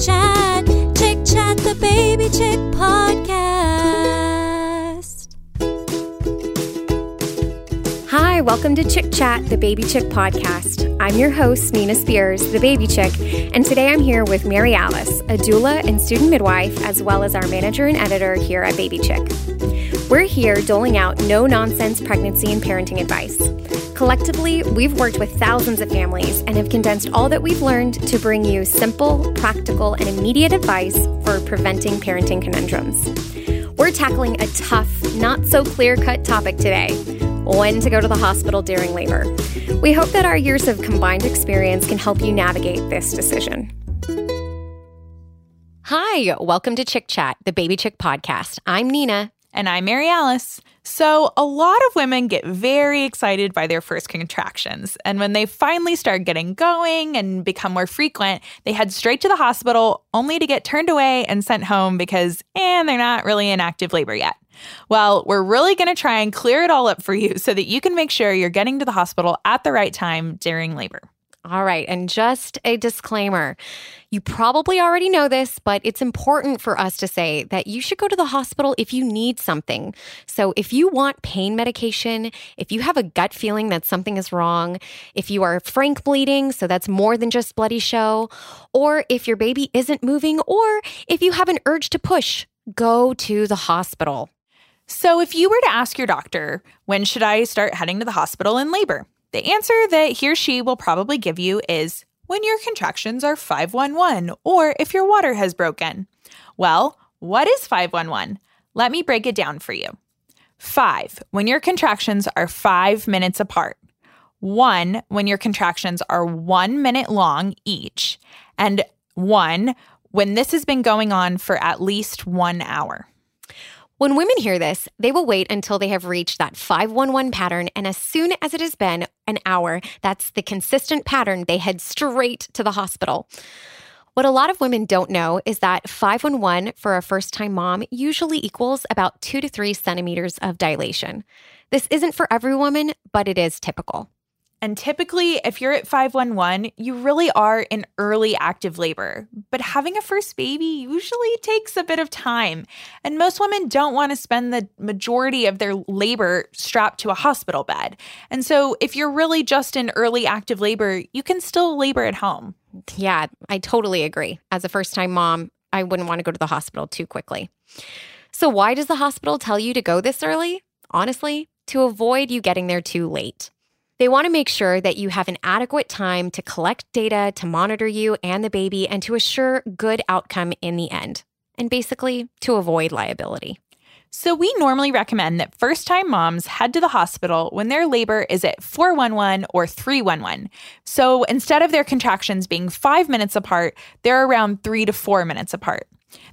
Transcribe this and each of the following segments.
Chat, Chick Chat, the Baby Chick podcast. Hi, welcome to Chick Chat, the Baby Chick podcast. I'm your host, Nina Spears, the Baby Chick, and today I'm here with Mary Alice, a doula and student midwife, as well as our manager and editor here at Baby Chick. We're here doling out no nonsense pregnancy and parenting advice. Collectively, we've worked with thousands of families and have condensed all that we've learned to bring you simple, practical, and immediate advice for preventing parenting conundrums. We're tackling a tough, not so clear cut topic today when to go to the hospital during labor. We hope that our years of combined experience can help you navigate this decision. Hi, welcome to Chick Chat, the Baby Chick podcast. I'm Nina. And I'm Mary Alice. So, a lot of women get very excited by their first contractions. And when they finally start getting going and become more frequent, they head straight to the hospital only to get turned away and sent home because, eh, they're not really in active labor yet. Well, we're really going to try and clear it all up for you so that you can make sure you're getting to the hospital at the right time during labor. All right. And just a disclaimer you probably already know this, but it's important for us to say that you should go to the hospital if you need something. So, if you want pain medication, if you have a gut feeling that something is wrong, if you are frank bleeding, so that's more than just bloody show, or if your baby isn't moving, or if you have an urge to push, go to the hospital. So, if you were to ask your doctor, when should I start heading to the hospital in labor? The answer that he or she will probably give you is when your contractions are 511 or if your water has broken. Well, what is 511? Let me break it down for you. 5 when your contractions are 5 minutes apart. 1 when your contractions are 1 minute long each. And 1 when this has been going on for at least 1 hour. When women hear this, they will wait until they have reached that 511 pattern. And as soon as it has been an hour, that's the consistent pattern, they head straight to the hospital. What a lot of women don't know is that 511 for a first time mom usually equals about two to three centimeters of dilation. This isn't for every woman, but it is typical. And typically, if you're at 511, you really are in early active labor. But having a first baby usually takes a bit of time. And most women don't want to spend the majority of their labor strapped to a hospital bed. And so, if you're really just in early active labor, you can still labor at home. Yeah, I totally agree. As a first time mom, I wouldn't want to go to the hospital too quickly. So, why does the hospital tell you to go this early? Honestly, to avoid you getting there too late. They want to make sure that you have an adequate time to collect data, to monitor you and the baby, and to assure good outcome in the end. And basically, to avoid liability. So, we normally recommend that first time moms head to the hospital when their labor is at 411 or 311. So, instead of their contractions being five minutes apart, they're around three to four minutes apart.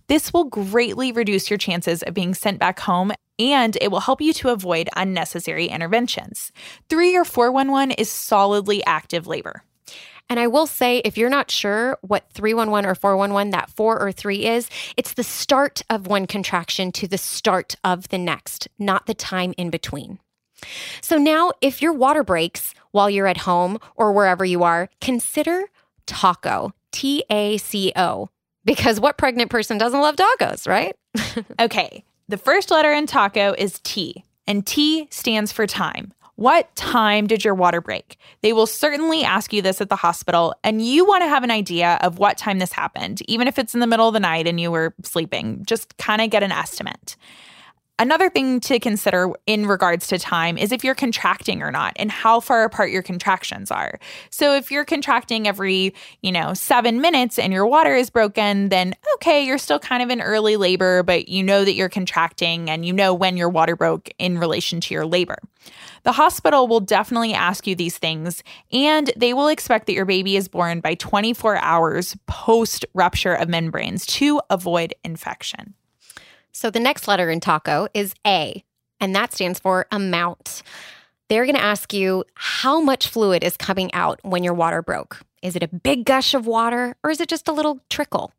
This will greatly reduce your chances of being sent back home and it will help you to avoid unnecessary interventions. 3 or 411 is solidly active labor. And I will say, if you're not sure what 311 or 411, that 4 or 3 is, it's the start of one contraction to the start of the next, not the time in between. So now, if your water breaks while you're at home or wherever you are, consider taco, T A C O, because what pregnant person doesn't love tacos, right? okay, the first letter in taco is T, and T stands for time. What time did your water break? They will certainly ask you this at the hospital, and you want to have an idea of what time this happened, even if it's in the middle of the night and you were sleeping. Just kind of get an estimate. Another thing to consider in regards to time is if you're contracting or not and how far apart your contractions are. So if you're contracting every, you know, 7 minutes and your water is broken, then okay, you're still kind of in early labor, but you know that you're contracting and you know when your water broke in relation to your labor. The hospital will definitely ask you these things and they will expect that your baby is born by 24 hours post rupture of membranes to avoid infection. So the next letter in taco is A, and that stands for amount. They're going to ask you how much fluid is coming out when your water broke. Is it a big gush of water or is it just a little trickle?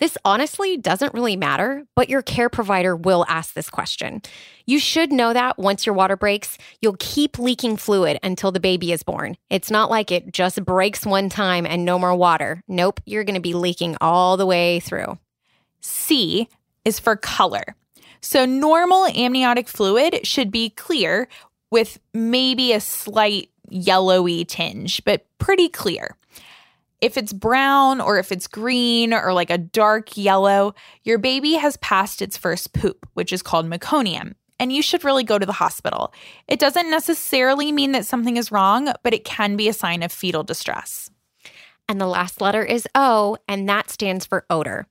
This honestly doesn't really matter, but your care provider will ask this question. You should know that once your water breaks, you'll keep leaking fluid until the baby is born. It's not like it just breaks one time and no more water. Nope, you're going to be leaking all the way through. C is for color. So, normal amniotic fluid should be clear with maybe a slight yellowy tinge, but pretty clear. If it's brown or if it's green or like a dark yellow, your baby has passed its first poop, which is called meconium, and you should really go to the hospital. It doesn't necessarily mean that something is wrong, but it can be a sign of fetal distress. And the last letter is O, and that stands for odor.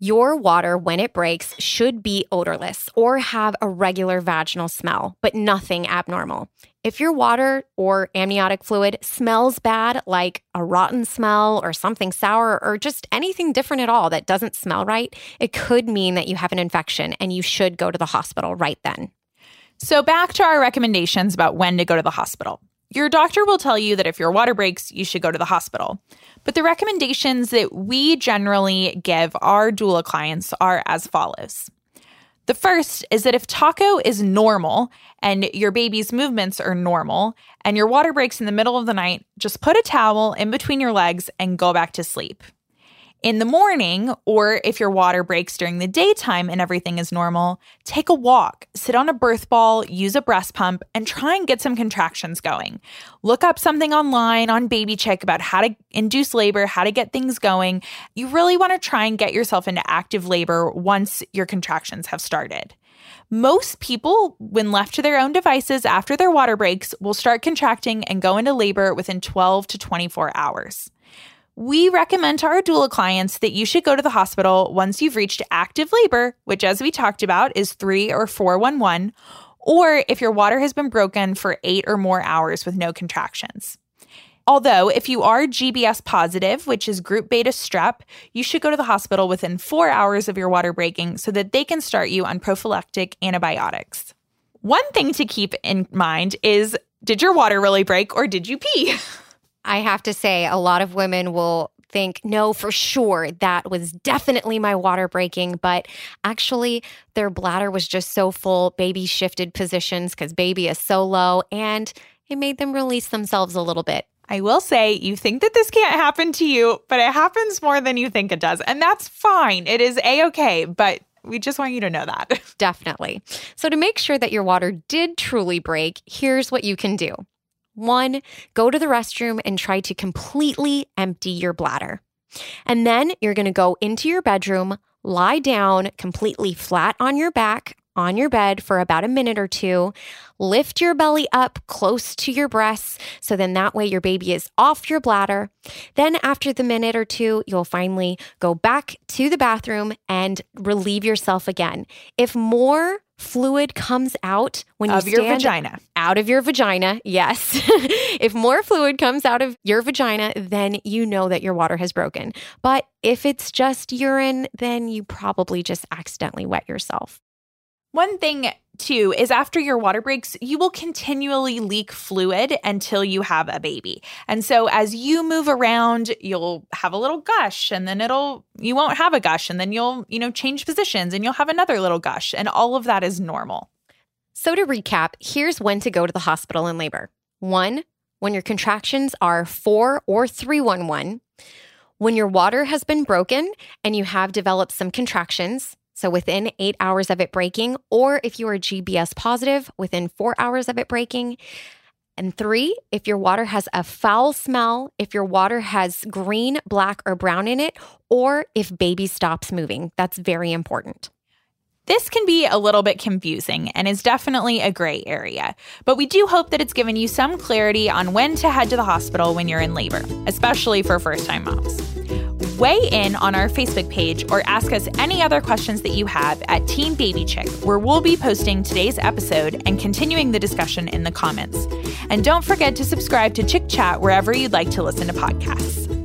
Your water, when it breaks, should be odorless or have a regular vaginal smell, but nothing abnormal. If your water or amniotic fluid smells bad, like a rotten smell or something sour or just anything different at all that doesn't smell right, it could mean that you have an infection and you should go to the hospital right then. So, back to our recommendations about when to go to the hospital. Your doctor will tell you that if your water breaks, you should go to the hospital. But the recommendations that we generally give our doula clients are as follows. The first is that if taco is normal and your baby's movements are normal and your water breaks in the middle of the night, just put a towel in between your legs and go back to sleep in the morning, or if your water breaks during the daytime and everything is normal, take a walk, sit on a birth ball, use a breast pump, and try and get some contractions going. Look up something online on BabyChick about how to induce labor, how to get things going. You really want to try and get yourself into active labor once your contractions have started. Most people, when left to their own devices after their water breaks, will start contracting and go into labor within 12 to 24 hours. We recommend to our doula clients that you should go to the hospital once you've reached active labor, which, as we talked about, is 3 or 411, or if your water has been broken for eight or more hours with no contractions. Although, if you are GBS positive, which is group beta strep, you should go to the hospital within four hours of your water breaking so that they can start you on prophylactic antibiotics. One thing to keep in mind is did your water really break or did you pee? I have to say, a lot of women will think, no, for sure, that was definitely my water breaking. But actually, their bladder was just so full. Baby shifted positions because baby is so low, and it made them release themselves a little bit. I will say, you think that this can't happen to you, but it happens more than you think it does. And that's fine. It is A OK, but we just want you to know that. Definitely. So, to make sure that your water did truly break, here's what you can do. One, go to the restroom and try to completely empty your bladder. And then you're going to go into your bedroom, lie down completely flat on your back on your bed for about a minute or two. Lift your belly up close to your breasts so then that way your baby is off your bladder. Then, after the minute or two, you'll finally go back to the bathroom and relieve yourself again. If more fluid comes out when you of your vagina. Out of your vagina, yes. if more fluid comes out of your vagina, then you know that your water has broken. But if it's just urine, then you probably just accidentally wet yourself. One thing too is after your water breaks, you will continually leak fluid until you have a baby. And so as you move around, you'll have a little gush and then it'll you won't have a gush and then you'll, you know, change positions and you'll have another little gush and all of that is normal. So to recap, here's when to go to the hospital in labor. 1, when your contractions are 4 or 311, when your water has been broken and you have developed some contractions, so within eight hours of it breaking, or if you are GBS positive, within four hours of it breaking. And three, if your water has a foul smell, if your water has green, black, or brown in it, or if baby stops moving. That's very important. This can be a little bit confusing and is definitely a gray area, but we do hope that it's given you some clarity on when to head to the hospital when you're in labor, especially for first time moms weigh in on our Facebook page or ask us any other questions that you have at Team Baby Chick, where we'll be posting today's episode and continuing the discussion in the comments. And don't forget to subscribe to Chick Chat wherever you'd like to listen to podcasts.